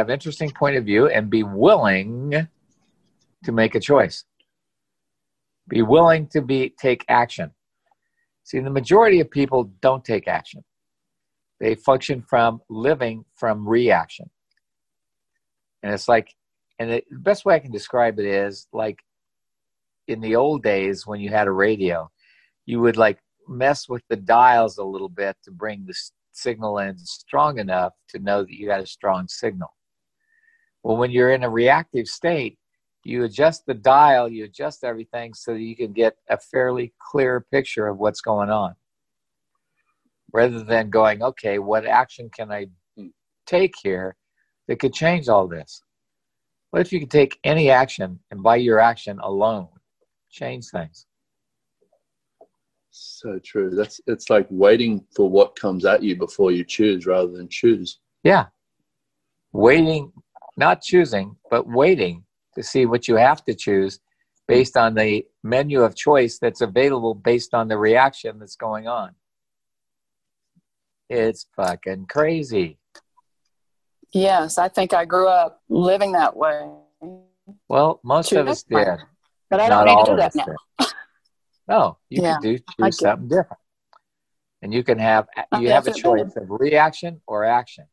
have interesting point of view and be willing to make a choice. Be willing to be take action. See, the majority of people don't take action. They function from living from reaction. And it's like, and the best way I can describe it is like in the old days when you had a radio, you would like mess with the dials a little bit to bring the signal in strong enough to know that you got a strong signal. Well, when you're in a reactive state, you adjust the dial, you adjust everything so that you can get a fairly clear picture of what's going on. Rather than going, okay, what action can I take here that could change all this? What if you could take any action and by your action alone change things? So true. That's it's like waiting for what comes at you before you choose rather than choose. Yeah. Waiting, not choosing, but waiting to see what you have to choose based on the menu of choice that's available based on the reaction that's going on. It's fucking crazy. Yes, I think I grew up living that way. Well, most of us did. But I don't Not need to do that now. did. No, you Yeah, can do choose something different, and you can have you have a choice of reaction or action.